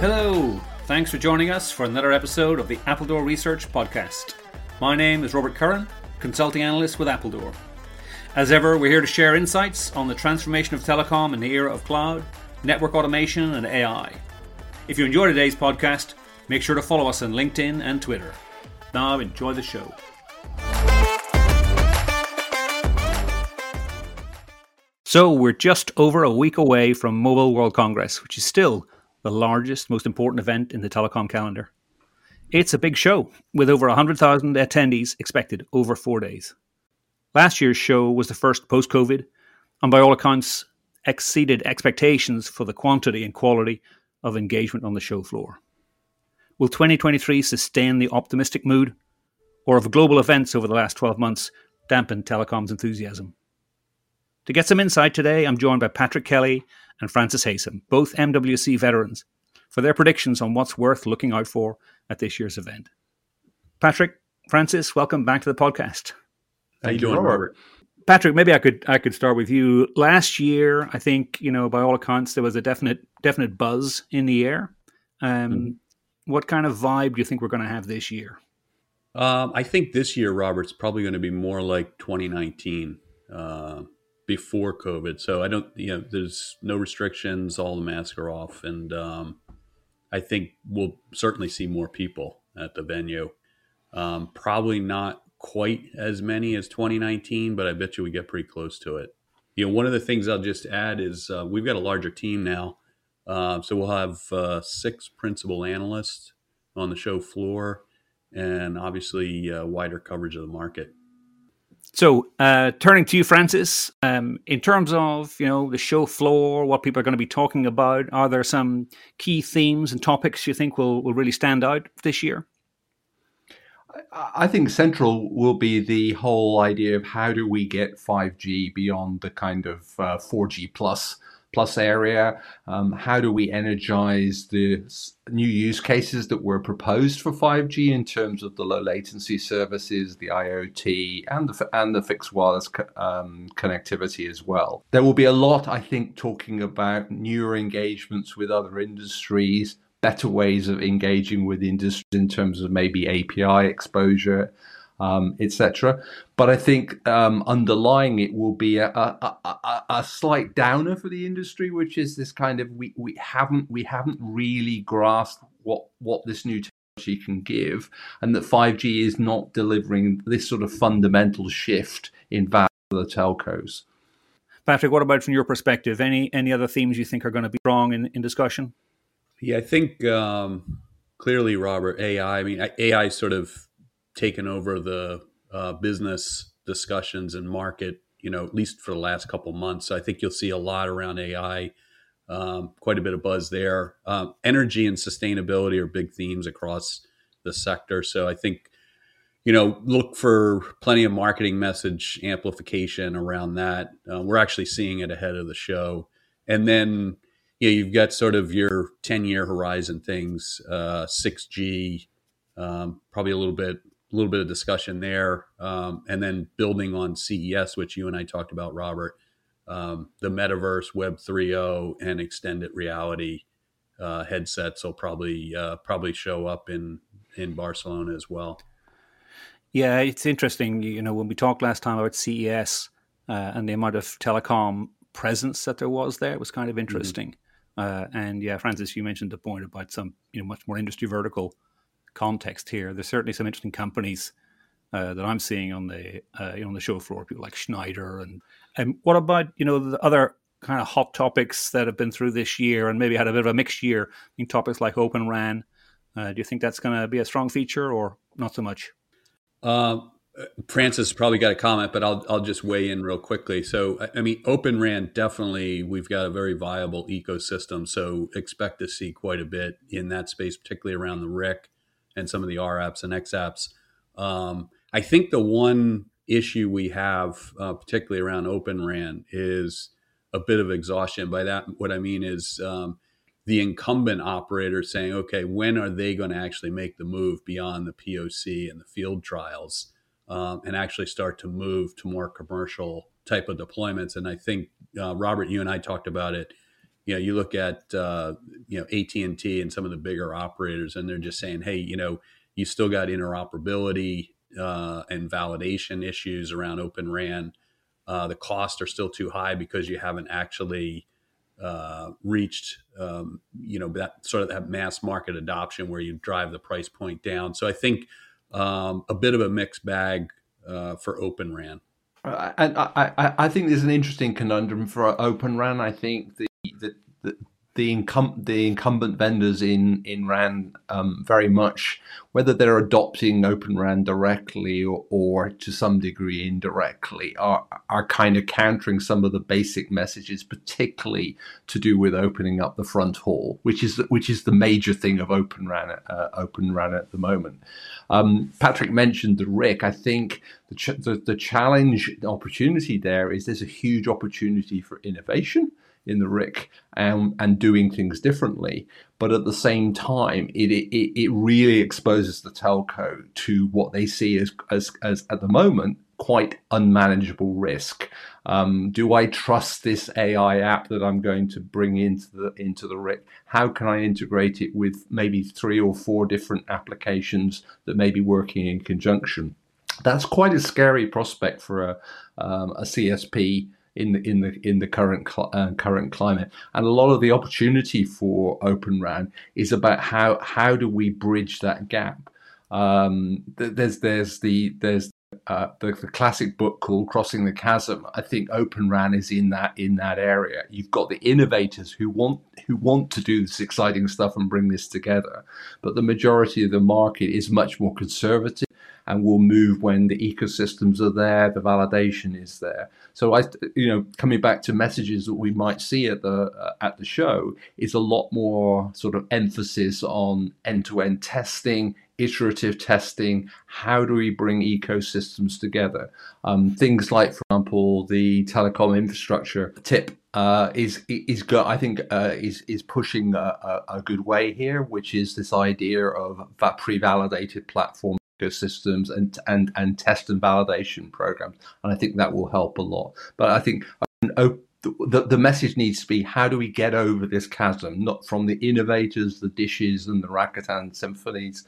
Hello, thanks for joining us for another episode of the Appledore Research Podcast. My name is Robert Curran, consulting analyst with Appledore. As ever, we're here to share insights on the transformation of telecom in the era of cloud, network automation, and AI. If you enjoy today's podcast, make sure to follow us on LinkedIn and Twitter. Now, enjoy the show. So, we're just over a week away from Mobile World Congress, which is still the largest, most important event in the telecom calendar. It's a big show with over 100,000 attendees expected over four days. Last year's show was the first post COVID, and by all accounts, exceeded expectations for the quantity and quality of engagement on the show floor. Will 2023 sustain the optimistic mood, or have global events over the last 12 months dampened telecom's enthusiasm? To get some insight today, I'm joined by Patrick Kelly and Francis Haysom, both MWC veterans, for their predictions on what's worth looking out for at this year's event. Patrick, Francis, welcome back to the podcast. How you doing, Robert? Patrick, maybe I could I could start with you. Last year, I think you know by all accounts there was a definite definite buzz in the air. Um, mm-hmm. What kind of vibe do you think we're going to have this year? Um, I think this year, Robert's probably going to be more like 2019 uh, before COVID. So I don't, you know, there's no restrictions. All the masks are off, and um, I think we'll certainly see more people at the venue. Um, probably not quite as many as 2019, but I bet you we get pretty close to it. You know, one of the things I'll just add is uh, we've got a larger team now. Uh, so we'll have uh, six principal analysts on the show floor and obviously uh, wider coverage of the market. So, uh, turning to you, Francis, um, in terms of you know the show floor, what people are going to be talking about, are there some key themes and topics you think will, will really stand out this year? I think central will be the whole idea of how do we get 5G beyond the kind of uh, 4G plus plus area. Um, how do we energize the new use cases that were proposed for 5G in terms of the low latency services, the IoT, and the and the fixed wireless co- um, connectivity as well? There will be a lot, I think, talking about newer engagements with other industries better ways of engaging with industry in terms of maybe API exposure, um, etc. But I think um, underlying it will be a, a, a, a, slight downer for the industry, which is this kind of we, we haven't we haven't really grasped what what this new technology can give, and that 5G is not delivering this sort of fundamental shift in value for the telcos. Patrick, what about from your perspective? Any any other themes you think are going to be strong in, in discussion? Yeah, I think um, clearly, Robert, AI. I mean, AI sort of taken over the uh, business discussions and market. You know, at least for the last couple months. I think you'll see a lot around AI. Um, quite a bit of buzz there. Um, energy and sustainability are big themes across the sector. So I think you know look for plenty of marketing message amplification around that. Uh, we're actually seeing it ahead of the show, and then yeah, you've got sort of your 10 year horizon things, uh, 6G, um, probably a little bit, a little bit of discussion there. Um, and then building on CES, which you and I talked about, Robert, um, the metaverse, Web 3.0, and extended reality uh, headsets will probably uh, probably show up in in Barcelona as well. Yeah, it's interesting. You know, when we talked last time about CES uh, and the amount of telecom presence that there was there, it was kind of mm-hmm. interesting. Mm-hmm. Uh, and yeah, Francis, you mentioned the point about some you know much more industry vertical context here. There's certainly some interesting companies uh, that I'm seeing on the uh, you know on the show floor, people like Schneider and and what about you know the other kind of hot topics that have been through this year and maybe had a bit of a mixed year in topics like Open RAN. Uh, do you think that's going to be a strong feature or not so much? Uh, Francis probably got a comment, but I'll I'll just weigh in real quickly. So, I mean, Open RAN definitely we've got a very viable ecosystem. So, expect to see quite a bit in that space, particularly around the RIC and some of the R apps and X apps. Um, I think the one issue we have, uh, particularly around Open RAN, is a bit of exhaustion. By that, what I mean is um, the incumbent operator saying, "Okay, when are they going to actually make the move beyond the POC and the field trials?" um, and actually start to move to more commercial type of deployments. And I think uh, Robert, you and I talked about it you know, you look at uh, you know AT and T and some of the bigger operators, and they're just saying, hey, you know, you still got interoperability uh, and validation issues around Open RAN. Uh, the costs are still too high because you haven't actually uh, reached, um, you know, that sort of that mass market adoption where you drive the price point down. So I think um, a bit of a mixed bag uh, for Open RAN. And I, I, I, think there's an interesting conundrum for Open RAN. I think the, the, the the, incum- the incumbent vendors in in RAN um, very much, whether they're adopting Open RAN directly or, or to some degree indirectly, are are kind of countering some of the basic messages, particularly to do with opening up the fronthaul, which is which is the major thing of Open RAN uh, Open RAN at the moment. Um, Patrick mentioned the RIC. I think the, ch- the the challenge, the opportunity there is there's a huge opportunity for innovation in the RIC and, and doing things differently. But at the same time, it, it, it really exposes the telco to what they see as, as, as at the moment, quite unmanageable risk. Um, do I trust this AI app that I'm going to bring into the into the RIC? How can I integrate it with maybe three or four different applications that may be working in conjunction? That's quite a scary prospect for a, um, a CSP in the in the in the current cl- uh, current climate. And a lot of the opportunity for Open RAN is about how how do we bridge that gap. Um, there's there's the there's uh, the, the, classic book called Crossing the Chasm. I think Open RAN is in that in that area. You've got the innovators who want who want to do this exciting stuff and bring this together, but the majority of the market is much more conservative and will move when the ecosystems are there, the validation is there. So I, you know, coming back to messages that we might see at the uh, at the show is a lot more sort of emphasis on end-to-end testing, iterative testing. How do we bring ecosystems together? Um, things like, for example, the telecom infrastructure tip uh, is is good. I think uh, is is pushing a, a, a, good way here, which is this idea of that pre-validated platform ecosystems and and and test and validation programs, and I think that will help a lot. But I think the, the message needs to be how do we get over this chasm, not from the innovators, the dishes, and the Rakuten symphonies,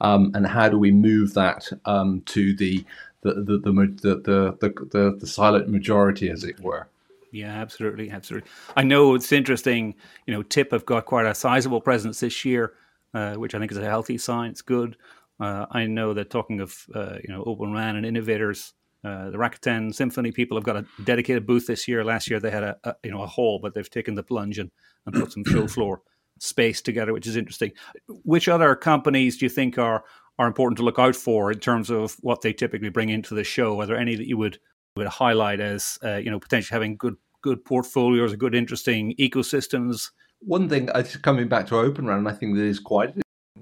um, and how do we move that um, to the the the the, the the the the silent majority, as it were. Yeah, absolutely, absolutely. I know it's interesting. You know, TIP have got quite a sizable presence this year, uh, which I think is a healthy sign. It's good. Uh, I know that talking of uh, you know Open RAN and innovators, uh, the Rakuten Symphony people have got a dedicated booth this year. Last year they had a, a you know a hall, but they've taken the plunge and, and put some show floor space together, which is interesting. Which other companies do you think are are important to look out for in terms of what they typically bring into the show? Are there any that you would would highlight as uh, you know potentially having good good portfolios or good interesting ecosystems? One thing, coming back to Open RAN, I think that is quite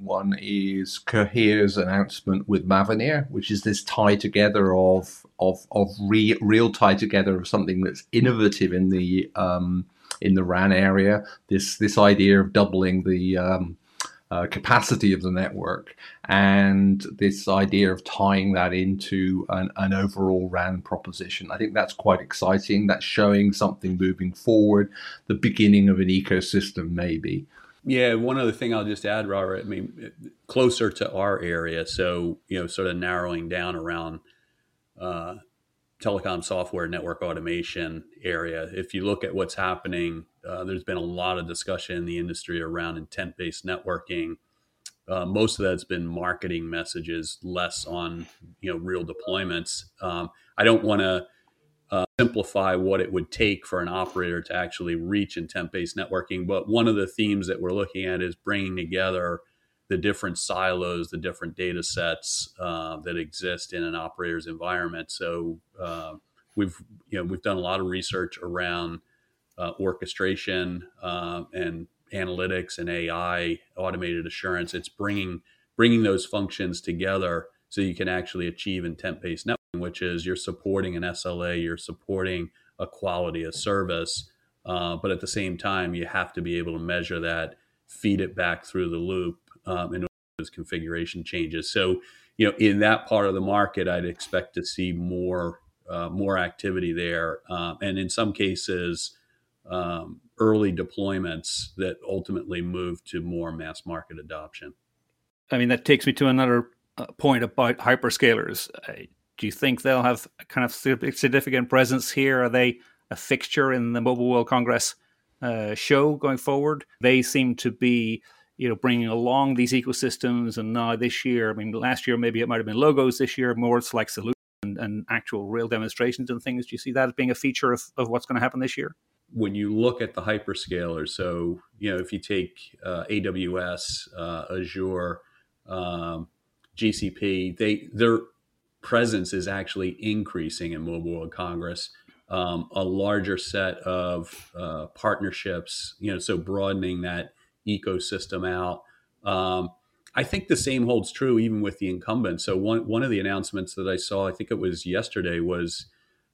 one is Cohere's announcement with Mavenir, which is this tie together of of of re, real tie together of something that's innovative in the um, in the RAN area. This this idea of doubling the um, uh, capacity of the network and this idea of tying that into an, an, overall RAN proposition. I think that's quite exciting. That's showing something moving forward, the beginning of an ecosystem, maybe. Yeah, one other thing I'll just add, Robert. I mean, closer to our area, so you know, sort of narrowing down around uh, telecom software network automation area. If you look at what's happening, uh, there's been a lot of discussion in the industry around intent-based networking. Uh, most of that's been marketing messages, less on you know real deployments. Um, I don't want to uh, simplify what it would take for an operator to actually reach intent based networking. But one of the themes that we're looking at is bringing together the different silos, the different data sets uh, that exist in an operator's environment. So uh, we've you know we've done a lot of research around uh, orchestration uh, and analytics and AI, automated assurance. It's bringing bringing those functions together so you can actually achieve intent based networking which is you're supporting an SLA, you're supporting a quality of service, uh, but at the same time, you have to be able to measure that, feed it back through the loop um, in those configuration changes. So, you know, in that part of the market, I'd expect to see more uh, more activity there, uh, and in some cases, um, early deployments that ultimately move to more mass market adoption. I mean, that takes me to another uh, point about hyperscalers. Uh, do you think they'll have a kind of significant presence here? Are they a fixture in the Mobile World Congress uh, show going forward? They seem to be, you know, bringing along these ecosystems. And now this year, I mean, last year maybe it might have been logos. This year, more it's like solutions and, and actual real demonstrations and things. Do you see that as being a feature of, of what's going to happen this year? When you look at the hyperscalers, so you know, if you take uh, AWS, uh, Azure, um, GCP, they their presence is actually increasing in Mobile World Congress. Um, a larger set of uh, partnerships, you know, so broadening that ecosystem out. Um, I think the same holds true even with the incumbents. So one one of the announcements that I saw, I think it was yesterday, was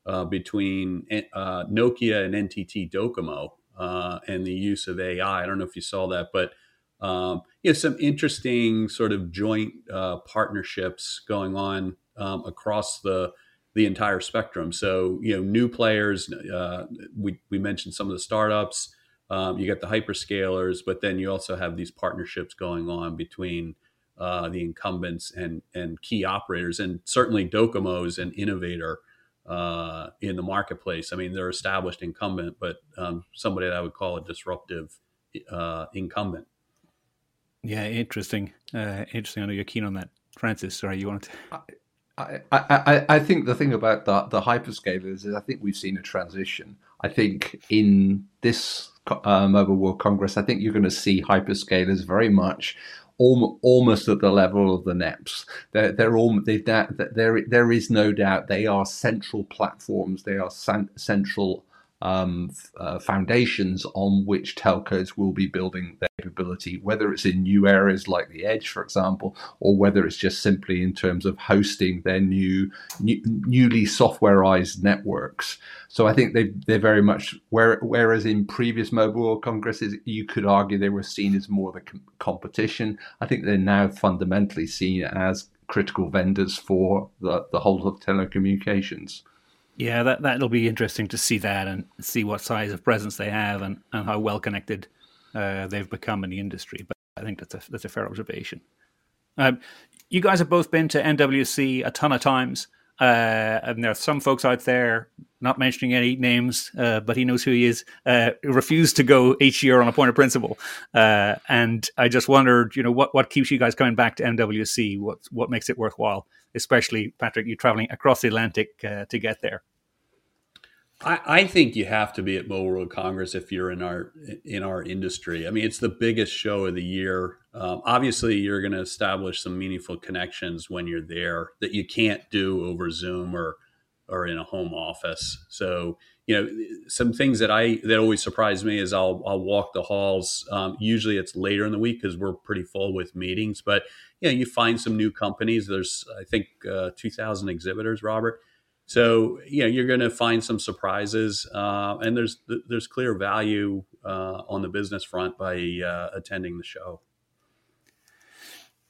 uh, between uh, Nokia and NTT Docomo uh, and the use of AI. I don't know if you saw that, but um, you know, some interesting sort of joint uh, partnerships going on um, across the the entire spectrum. So you know, new players. Uh, we we mentioned some of the startups. Um, you got the hyperscalers, but then you also have these partnerships going on between uh, the incumbents and and key operators, and certainly Docomo is an innovator uh, in the marketplace. I mean, they're established incumbent, but um, somebody that I would call a disruptive uh, incumbent. Yeah, interesting. Uh, interesting. I know you're keen on that, Francis. Sorry, you wanted to. I, I, I think the thing about the, the hyperscalers is I think we've seen a transition. I think in this uh, Mobile World Congress, I think you're going to see hyperscalers very much almost at the level of the NEPs. They're, they're all, they, there, there is no doubt they are central platforms. They are san- central um, uh, foundations on which telcos will be building their capability, whether it's in new areas like the edge, for example, or whether it's just simply in terms of hosting their new, new newly softwareized networks. So I think they they're very much where, whereas in previous mobile world congresses you could argue they were seen as more of a com- competition. I think they're now fundamentally seen as critical vendors for the, the whole of telecommunications. Yeah, that that'll be interesting to see that and see what size of presence they have and, and how well connected uh, they've become in the industry. But I think that's a that's a fair observation. Um, you guys have both been to MWC a ton of times, uh, and there are some folks out there, not mentioning any names, uh, but he knows who he is, uh, refuse to go each year on a point of principle. Uh, and I just wondered, you know, what what keeps you guys coming back to MWC? What what makes it worthwhile? Especially Patrick, you're traveling across the Atlantic uh, to get there. I, I, think you have to be at Mobile World Congress if you're in our in our industry. I mean, it's the biggest show of the year. Um, obviously, you're going to establish some meaningful connections when you're there that you can't do over Zoom or or in a home office. So, you know, some things that I that always surprise me is I'll I'll walk the halls. Um, usually, it's later in the week because we're pretty full with meetings. But you know, you find some new companies. There's I think uh, 2,000 exhibitors, Robert so you know you're going to find some surprises, uh, and there's there's clear value uh, on the business front by uh, attending the show.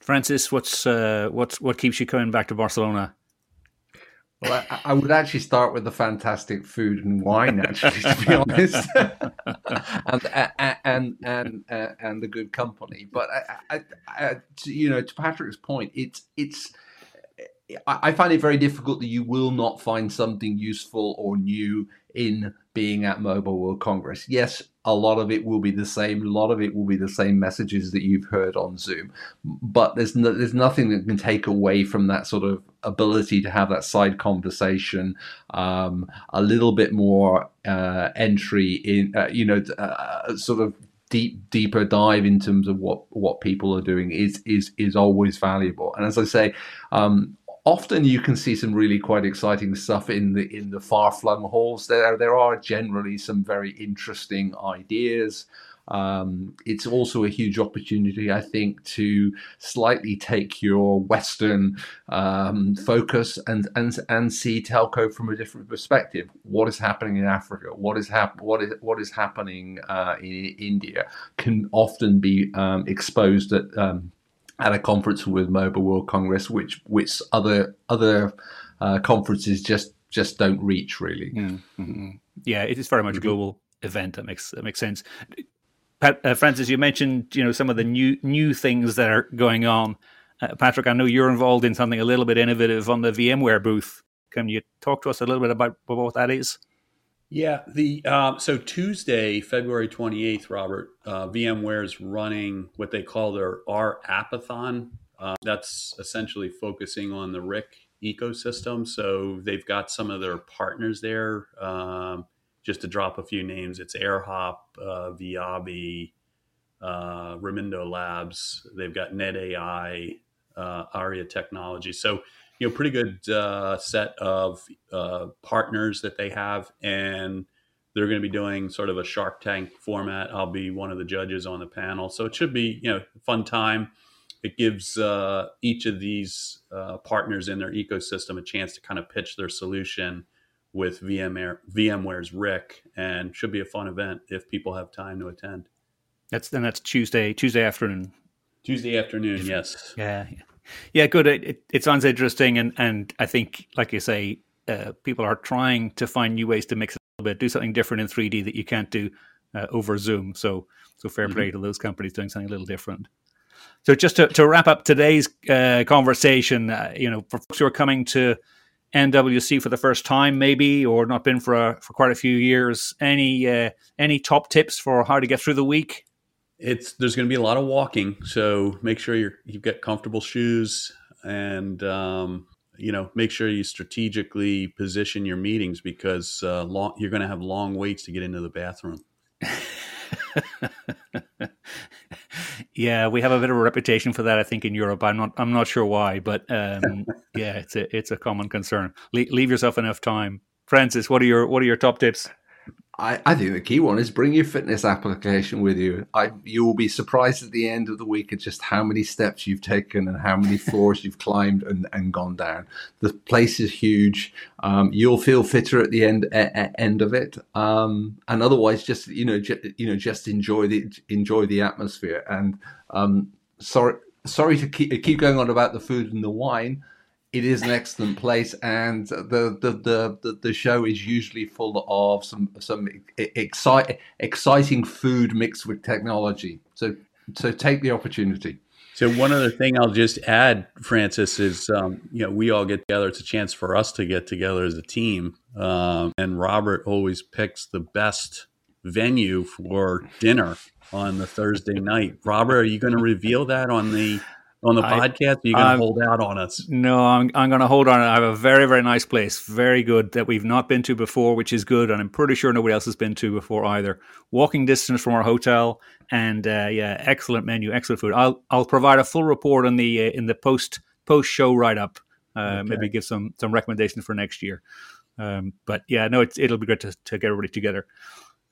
Francis, what's uh, what's what keeps you coming back to Barcelona? Well, I, I, would actually start with the fantastic food and wine, actually, to be honest, uh, uh, and, and and and and the good company. But I, I, I, you know, to Patrick's point, it's it's I find it very difficult that you will not find something useful or new in being at Mobile World Congress. Yes, a lot of it will be the same. A lot of it will be the same messages that you've heard on Zoom, but there's no, there's nothing that can take away from that sort of ability to have that side conversation, um, a little bit more uh, entry in, uh, you know, uh, sort of deep deeper dive in terms of what what people are doing is is is always valuable and as i say um, often you can see some really quite exciting stuff in the in the far flung halls. There there are generally some very interesting ideas. Um, it's also a huge opportunity, I think, to slightly take your Western um, focus and, and and see telco from a different perspective. What is happening in Africa? What is hap- What is what is happening uh, in India? Can often be um, exposed at um, at a conference with Mobile World Congress, which which other other uh, conferences just just don't reach really. Mm-hmm. Yeah, it is very much mm-hmm. global. event. That makes that makes sense. Pat, uh, Francis, you mentioned you know some of the new new things that are going on. Uh, Patrick, I know you're involved in something a little bit innovative on the VMware booth. Can you talk to us a little bit about, about what that is? Yeah, the uh, so Tuesday, February twenty eighth, Robert, uh, VMware is running what they call their R Appathon. Uh, that's essentially focusing on the RIC ecosystem. So they've got some of their partners there. Um, just to drop a few names, it's AirHop, uh, Viavi, uh, Rimedo Labs. They've got NetAI, uh, Aria Technology. So you know, pretty good uh, set of uh, partners that they have, and they're going to be doing sort of a Shark Tank format. I'll be one of the judges on the panel, so it should be you know fun time. It gives uh, each of these uh, partners in their ecosystem a chance to kind of pitch their solution with VMware, VMware's RIC, and should be a fun event if people have time to attend. That's then that's Tuesday Tuesday afternoon. Tuesday afternoon, yes. Yeah, yeah, good. It, it, sounds interesting, and and I think, like you say, uh, people are trying to find new ways to mix it a little bit, do something different in 3D that you can't do uh, over Zoom. So so fair mm-hmm. play to those companies doing something a little different. So just to, to wrap up today's uh, conversation, uh, you know, for folks who are coming to MWC for the first time, maybe, or not been for a, for quite a few years, any uh, any top tips for how to get through the week? It's there's going to be a lot of walking, so make sure you're you've got comfortable shoes and um, you know make sure you strategically position your meetings because uh, long, you're going to have long waits to get into the bathroom. yeah, we have a bit of a reputation for that. I think in Europe, I'm not I'm not sure why, but um, yeah, it's a it's a common concern. Le- leave yourself enough time. Francis, what are your what are your top tips? I, I think the key one is bring your fitness application with you. I, you will be surprised at the end of the week at just how many steps you've taken and how many floors you've climbed and, and gone down. The place is huge. Um, you'll feel fitter at the end a, end of it, um, and otherwise, just you know, ju- you know, just enjoy the enjoy the atmosphere. And um, sorry, sorry to keep keep going on about the food and the wine it is an excellent place, and the the, the, the, the show is usually full of some some excite, exciting food mixed with technology. So so take the opportunity. So one other thing I'll just add, Francis, is um, you know we all get together. It's a chance for us to get together as a team, um, and Robert always picks the best venue for dinner on the Thursday night. Robert, are you going to reveal that on the on the I, podcast? Are you going to hold out on us? No, I'm, I'm going to hold on. I have a very, very nice place, very good that we've not been to before, which is good. And I'm pretty sure nobody else has been to before either. Walking distance from our hotel, and uh, yeah, excellent menu, excellent food. I'll I'll provide a full report on the uh, in the post post show write up. Uh, okay. Maybe give some some recommendations for next year. Um, but yeah, no, it's, it'll be great to, to get everybody together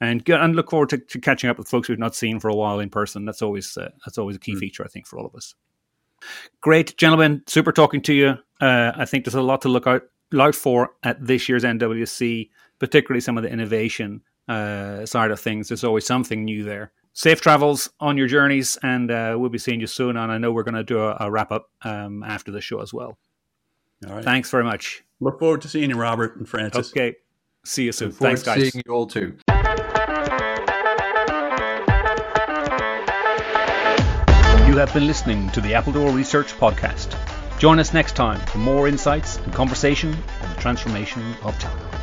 and get, and look forward to, to, catching up with folks we've not seen for a while in person. That's always uh, that's always a key mm. feature, I think, for all of us. Great, gentlemen. Super talking to you. Uh, I think there's a lot to look out, out for at this year's MWC, particularly some of the innovation uh, side of things. There's always something new there. Safe travels on your journeys, and uh, we'll be seeing you soon. And I know we're going to do a, a wrap up um, after the show as well. All right. Thanks very much. Look forward to seeing you, Robert and Francis. Okay. See you soon. Thanks, guys. Seeing you all too. You have been listening to the Appledore Research Podcast. Join us next time for more insights and conversation on the transformation of talent.